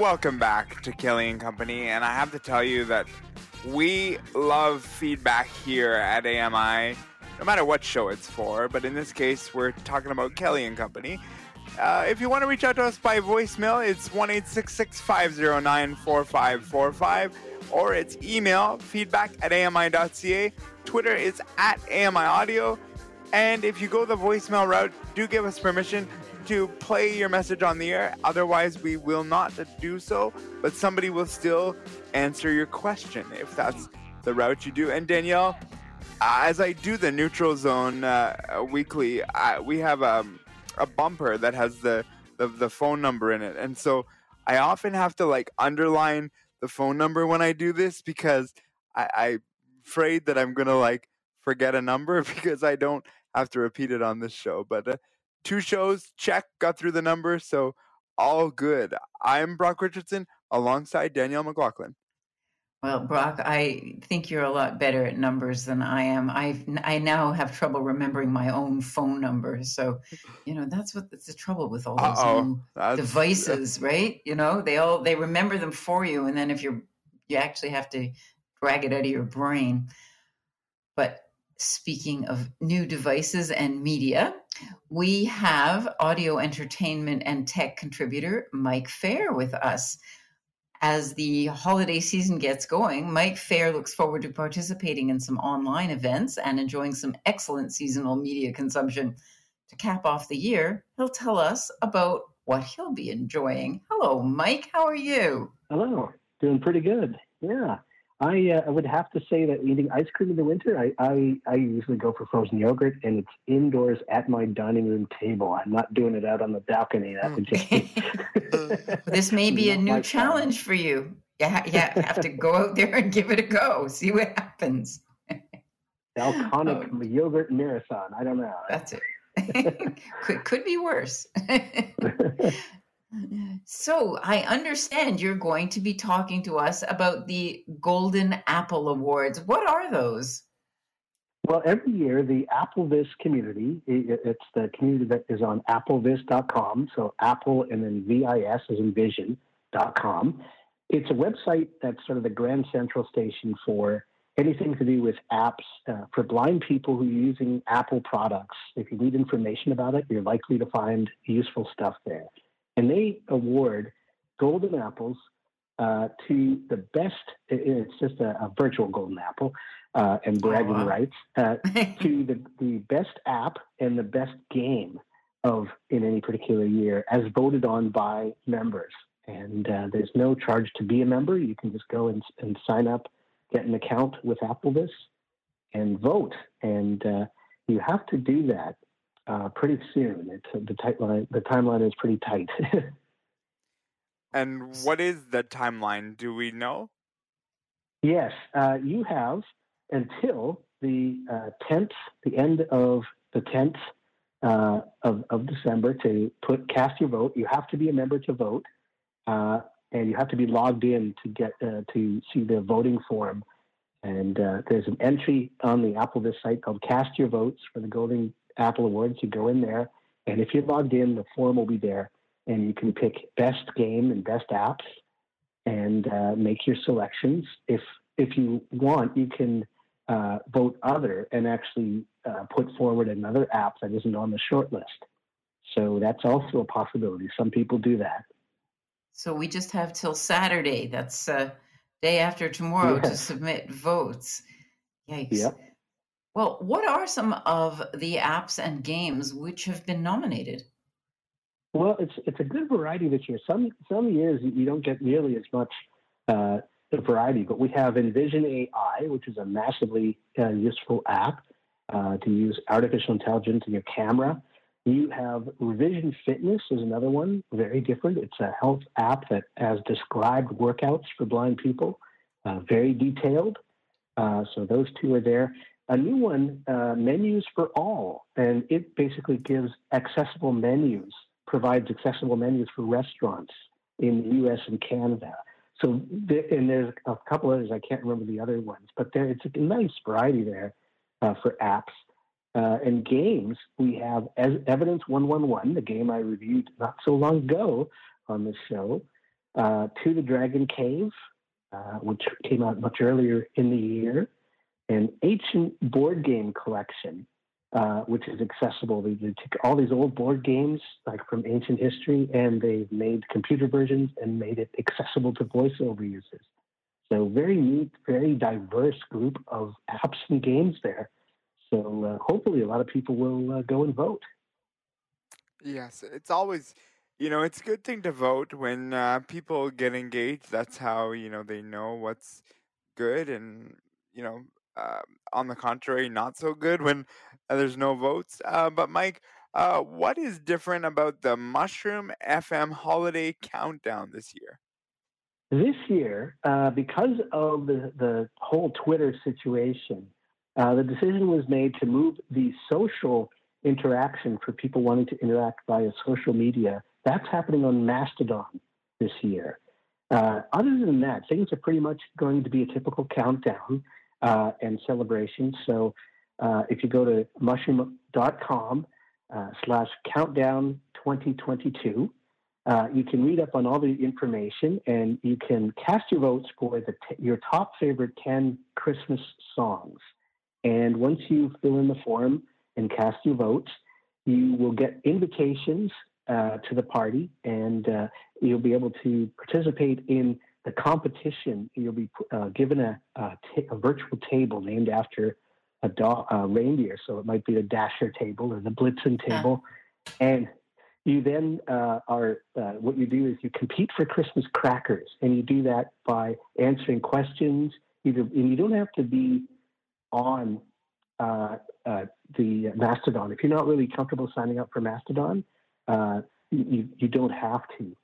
welcome back to Kelly and Company. And I have to tell you that we love feedback here at AMI, no matter what show it's for. But in this case, we're talking about Kelly and Company. Uh, if you want to reach out to us by voicemail, it's 1 509 4545 or it's email feedback at ami.ca. Twitter is at AMI Audio. And if you go the voicemail route, do give us permission to play your message on the air. Otherwise, we will not do so, but somebody will still answer your question if that's the route you do. And Danielle, as I do the neutral zone uh, weekly, I, we have um, a bumper that has the, the the phone number in it, and so I often have to like underline the phone number when I do this because I, I'm afraid that I'm gonna like forget a number because I don't have to repeat it on this show. But uh, two shows, check, got through the numbers, so all good. I'm Brock Richardson alongside Danielle McLaughlin. Well, Brock, I think you're a lot better at numbers than I am. I I now have trouble remembering my own phone number. So, you know, that's what that's the trouble with all those new devices, right? You know, they all they remember them for you, and then if you're you actually have to drag it out of your brain. But speaking of new devices and media, we have audio entertainment and tech contributor Mike Feir with us. As the holiday season gets going, Mike Feir looks forward to participating in some online events and enjoying some excellent seasonal media consumption. To cap off the year, he'll tell us about what he'll be enjoying. Hello, Mike. How are you? Hello. Doing pretty good. Yeah. I, uh, I would have to say that eating ice cream in the winter, I, I, I usually go for frozen yogurt, and it's indoors at my dining room table. I'm not doing it out on the balcony. That would just be this may be a new challenge time. for you. Yeah, yeah, have to go out there and give it a go. See what happens. Alconic oh. yogurt marathon. I don't know. That's it. could could be worse. So, I understand you're going to be talking to us about the Golden Apple Awards. What are those? Well, every year, the AppleVis community, it's the community that is on applevis.com. So, Apple and then VIS is in vision.com. It's a website that's sort of the grand central station for anything to do with apps uh, for blind people who are using Apple products. If you need information about it, you're likely to find useful stuff there and they award golden apples uh, to the best. It's just a, a virtual golden apple uh, and bragging oh, wow. rights uh, to the, the best app and the best game of in any particular year, as voted on by members. And uh, there's no charge to be a member. You can just go and, and sign up, get an account with AppleVis, and vote. And uh, you have to do that uh, pretty soon. It's uh, the timeline. The timeline is pretty tight. and what is the timeline? Do we know? Yes, uh, you have until the uh, tenth, the end of the tenth uh, of, of December to put cast your vote. You have to be a member to vote, uh, and you have to be logged in to get to see the voting form. And there's an entry on the AppleVis site called "Cast Your Votes" for the Golden Apple Awards. You go in there, and if you're logged in, the form will be there, and you can pick best game and best apps, and uh, make your selections. If if you want, you can uh, vote other and actually uh, put forward another app that isn't on the short list. So that's also a possibility. Some people do that. So we just have till Saturday. That's uh, day after tomorrow yes. to submit votes. Yikes. Yep. Well, what are some of the apps and games which have been nominated? Well, it's it's a good variety this year. Some some years you don't get nearly as much uh, variety, but we have Envision AI, which is a massively uh, useful app uh, to use artificial intelligence in your camera. You have Revision Fitness is another one, very different. It's a health app that has described workouts for blind people, uh, very detailed. Uh, so those two are there a new one, uh, Menus for All, and it basically gives accessible menus, provides accessible menus for restaurants in the U.S. and Canada. So, and there's a couple others I can't remember the other ones, but there it's a nice variety there uh, for apps uh, and games. We have Evidence 111, the game I reviewed not so long ago on this show. uh, To the Dragon Cave, uh, which came out much earlier in the year, an ancient board game collection, uh, which is accessible. They, took all these old board games, like from ancient history, and they've made computer versions and made it accessible to voiceover users. So very neat, very diverse group of apps and games there. So uh, hopefully, a lot of people will uh, go and vote. Yes, it's always, you know, it's a good thing to vote when uh, people get engaged. That's how you know they know what's good, and you know, uh, on the contrary, not so good when uh, there's no votes. Uh, but Mike, uh, what is different about the Mushroom FM Holiday Countdown this year? This year, uh, because of the, the whole Twitter situation, uh, the decision was made to move the social interaction for people wanting to interact via social media. That's happening on Mastodon this year. Other than that, things are pretty much going to be a typical countdown uh, and celebrations. So uh, if you go to mushroom.com uh, slash countdown 2022, uh, you can read up on all the information and you can cast your votes for the t- your top favorite 10 Christmas songs. And once you fill in the form and cast your votes, you will get invitations uh, to the party and uh, you'll be able to participate in the competition. You'll be uh, given a, a, t- a virtual table named after a do- reindeer. So it might be the Dasher table or the Blitzen table. And you then uh, are, uh, what you do is you compete for Christmas crackers, and you do that by answering questions. Either, and you don't have to be on uh, uh the Mastodon. If you're not really comfortable signing up for Mastodon, uh, you, you don't have to.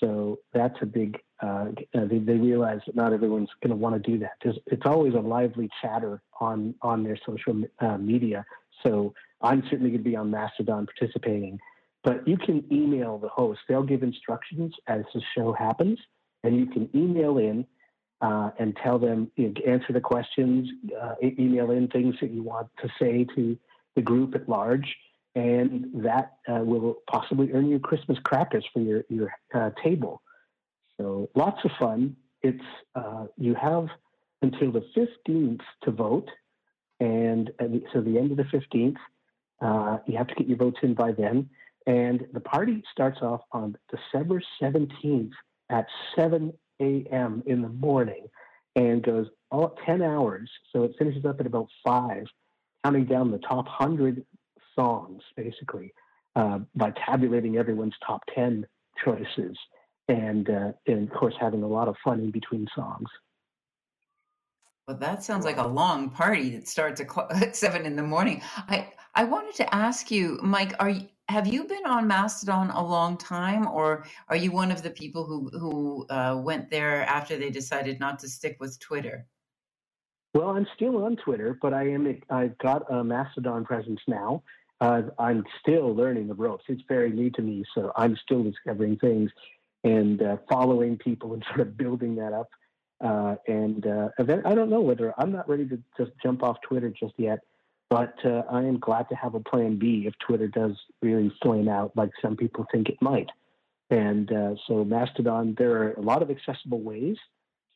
So that's a big. Uh, they, they, realize that not everyone's going to want to do that. There's, it's always a lively chatter on on their social media. So I'm certainly going to be on Mastodon participating but you can email the host. They'll give instructions as the show happens, and you can email in uh, and tell them, you know, answer the questions, uh, email in things that you want to say to the group at large, and that uh, will possibly earn you Christmas crackers for your your uh, table. So lots of fun. It's uh, you have until the fifteenth to vote, and so the end of the fifteenth, uh, you have to get your votes in by then. And the party starts off on December 17th at 7 a.m. in the morning and goes all 10 hours. So it finishes up at about 5, counting down the top 100 songs, basically, uh, by tabulating everyone's top 10 choices. And, uh, and, of course, having a lot of fun in between songs. Well, that sounds like a long party that starts at seven in the morning. I I wanted to ask you, Mike, are you, have you been on Mastodon a long time, or are you one of the people who who uh, went there after they decided not to stick with Twitter? Well, I'm still on Twitter, but I am I've got a Mastodon presence now. Uh, I'm still learning the ropes. It's very new to me, so I'm still discovering things and uh, following people and sort of building that up. Uh, and uh, I don't know whether I'm not ready to just jump off Twitter just yet. But uh, I am glad to have a plan B if Twitter does really flame out like some people think it might. And uh, so Mastodon, there are a lot of accessible ways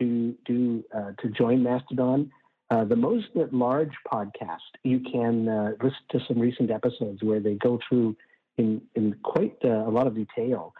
to do uh, to join Mastodon. Uh, the Mosen at Large podcast, you can uh, listen to some recent episodes where they go through in in quite uh, a lot of detail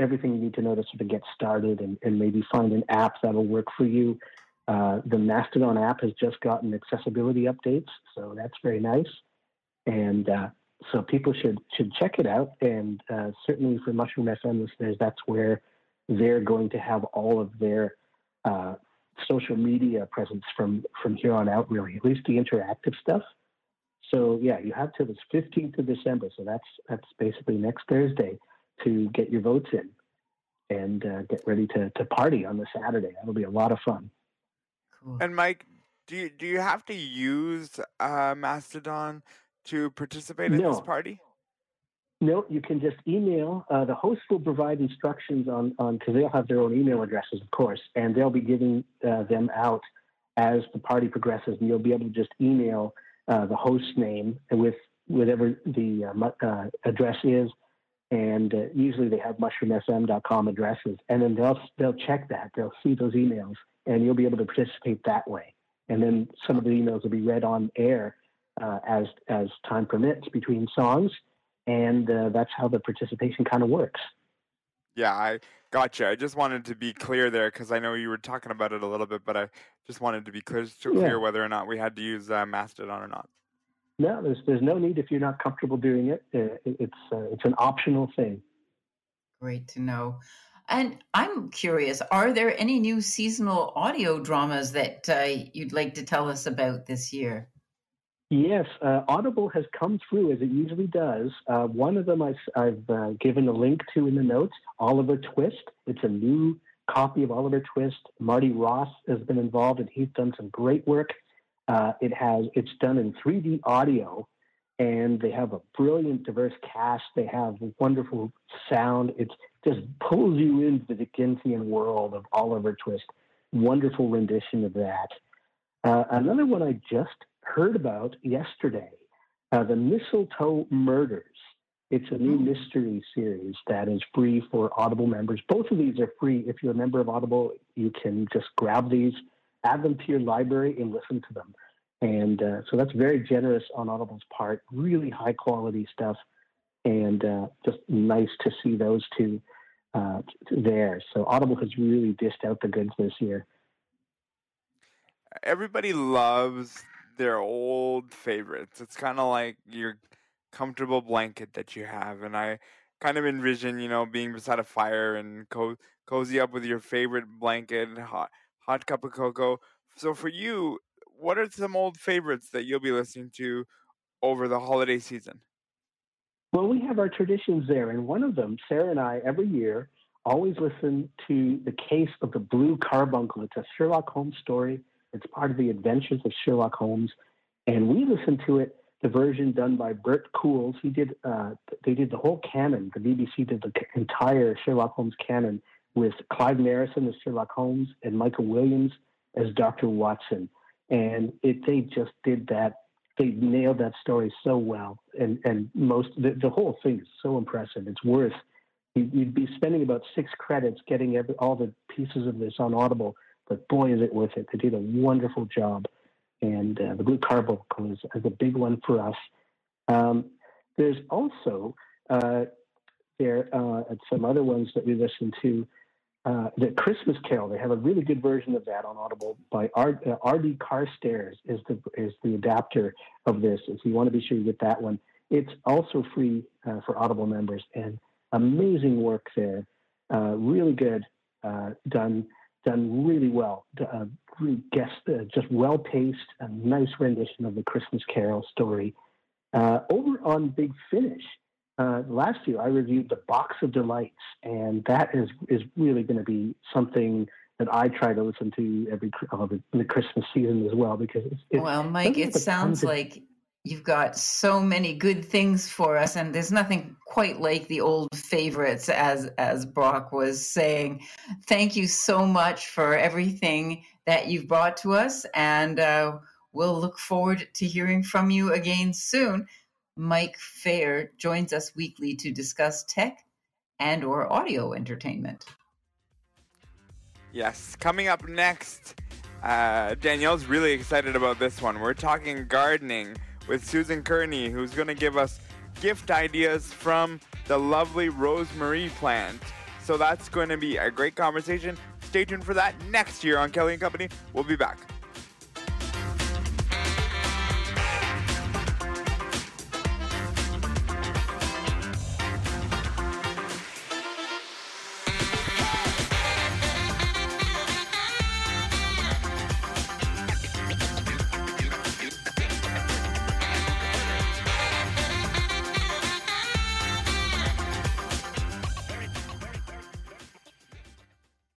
everything you need to know to sort of get started and, and maybe find an app that'll work for you. Uh, the Mastodon app has just gotten accessibility updates, so that's very nice. And uh, so people should should check it out. And uh, certainly for Mushroom FM listeners, that's where they're going to have all of their uh, social media presence from from here on out. Really, at least the interactive stuff. So yeah, you have till the 15th of December. So that's that's basically next Thursday get your votes in and uh, get ready to to party on the Saturday. That'll be a lot of fun. Cool. And Mike, do you do you have to use uh, Mastodon to participate in no. this party? No, you can just email. Uh, the host will provide instructions on on because they'll have their own email addresses, of course, and they'll be giving uh, them out as the party progresses, and you'll be able to just email uh, the host name with whatever the uh, uh, address is, and uh, usually they have mushroomfm.com addresses, and then they'll they'll check that. They'll see those emails, and you'll be able to participate that way. And then some of the emails will be read on air uh, as as time permits between songs, and uh, that's how the participation kind of works. Yeah, I gotcha. I just wanted to be clear there because I know you were talking about it a little bit, but I just wanted to be clear, clear yeah. whether or not we had to use uh, Mastodon or not. No, there's there's no need if you're not comfortable doing it. Uh, it's uh, it's an optional thing. Great to know. And I'm curious, are there any new seasonal audio dramas that uh, you'd like to tell us about this year? Yes, uh, Audible has come through as it usually does. Uh, one of them I, have uh, given a link to in the notes Oliver Twist. It's a new copy of Oliver Twist. Marty Ross has been involved and he's done some great work. Uh, it has it's done in 3D audio, and they have a brilliant, diverse cast. They have wonderful sound. It just pulls you into the Dickensian world of Oliver Twist. Wonderful rendition of that. Uh, another one I just heard about yesterday, uh, the Mistletoe Murders. It's a new mm. mystery series that is free for Audible members. Both of these are free. If you're a member of Audible, you can just grab these add them to your library and listen to them. And uh, so that's very generous on Audible's part. Really high quality stuff, and uh, just nice to see those two uh, there. So Audible has really dished out the goods this year. Everybody loves their old favorites. It's kind of like your comfortable blanket that you have, and I kind of envision, you know, being beside a fire and co- cozy up with your favorite blanket, hot hot cup of cocoa. So for you, what are some old favorites that you'll be listening to over the holiday season? Well, we have our traditions there, and one of them, Sarah and I, every year always listen to the case of the Blue Carbuncle. It's a Sherlock Holmes story. It's part of the Adventures of Sherlock Holmes, and we listen to it the version done by Bert Coules. He did uh, they did the whole canon. The BBC did the entire Sherlock Holmes canon with Clive Merrison as Sherlock Holmes and Michael Williams as Dr. Watson. And it, they just did that. They nailed that story so well. And, and most, the, the whole thing is so impressive. It's worth, you'd be spending about six credits getting every, all the pieces of this on Audible, but boy, is it worth it. They did a wonderful job. And uh, the Blue Carbuncle is, is a big one for us. Um, there's also uh, there uh, some other ones that we listen to uh, the Christmas Carol. They have a really good version of that on Audible by R, uh, R.D. Carstairs is the is the adapter of this. If you want to be sure you get that one, it's also free uh, for Audible members and amazing work there. Uh, really good, done done really well. Really just well paced, a nice rendition of the Christmas Carol story. over on Big Finish, uh, last year I reviewed the Box of Delights, and that is is really going to be something that I try to listen to every uh, the Christmas season as well because it's, it's well, Mike, it sounds like you've got so many good things for us, and there's nothing quite like the old favorites, as as Brock was saying. Thank you so much for everything that you've brought to us, and uh, we'll look forward to hearing from you again soon. Mike Feir joins us weekly to discuss tech and or audio entertainment. Yes, coming up next, uh, Danielle's really excited about this one. We're talking gardening with Susan Kearney, who's going to give us gift ideas from the lovely rosemary plant. So that's going to be a great conversation. Stay tuned for that next year on Kelly and Company. We'll be back.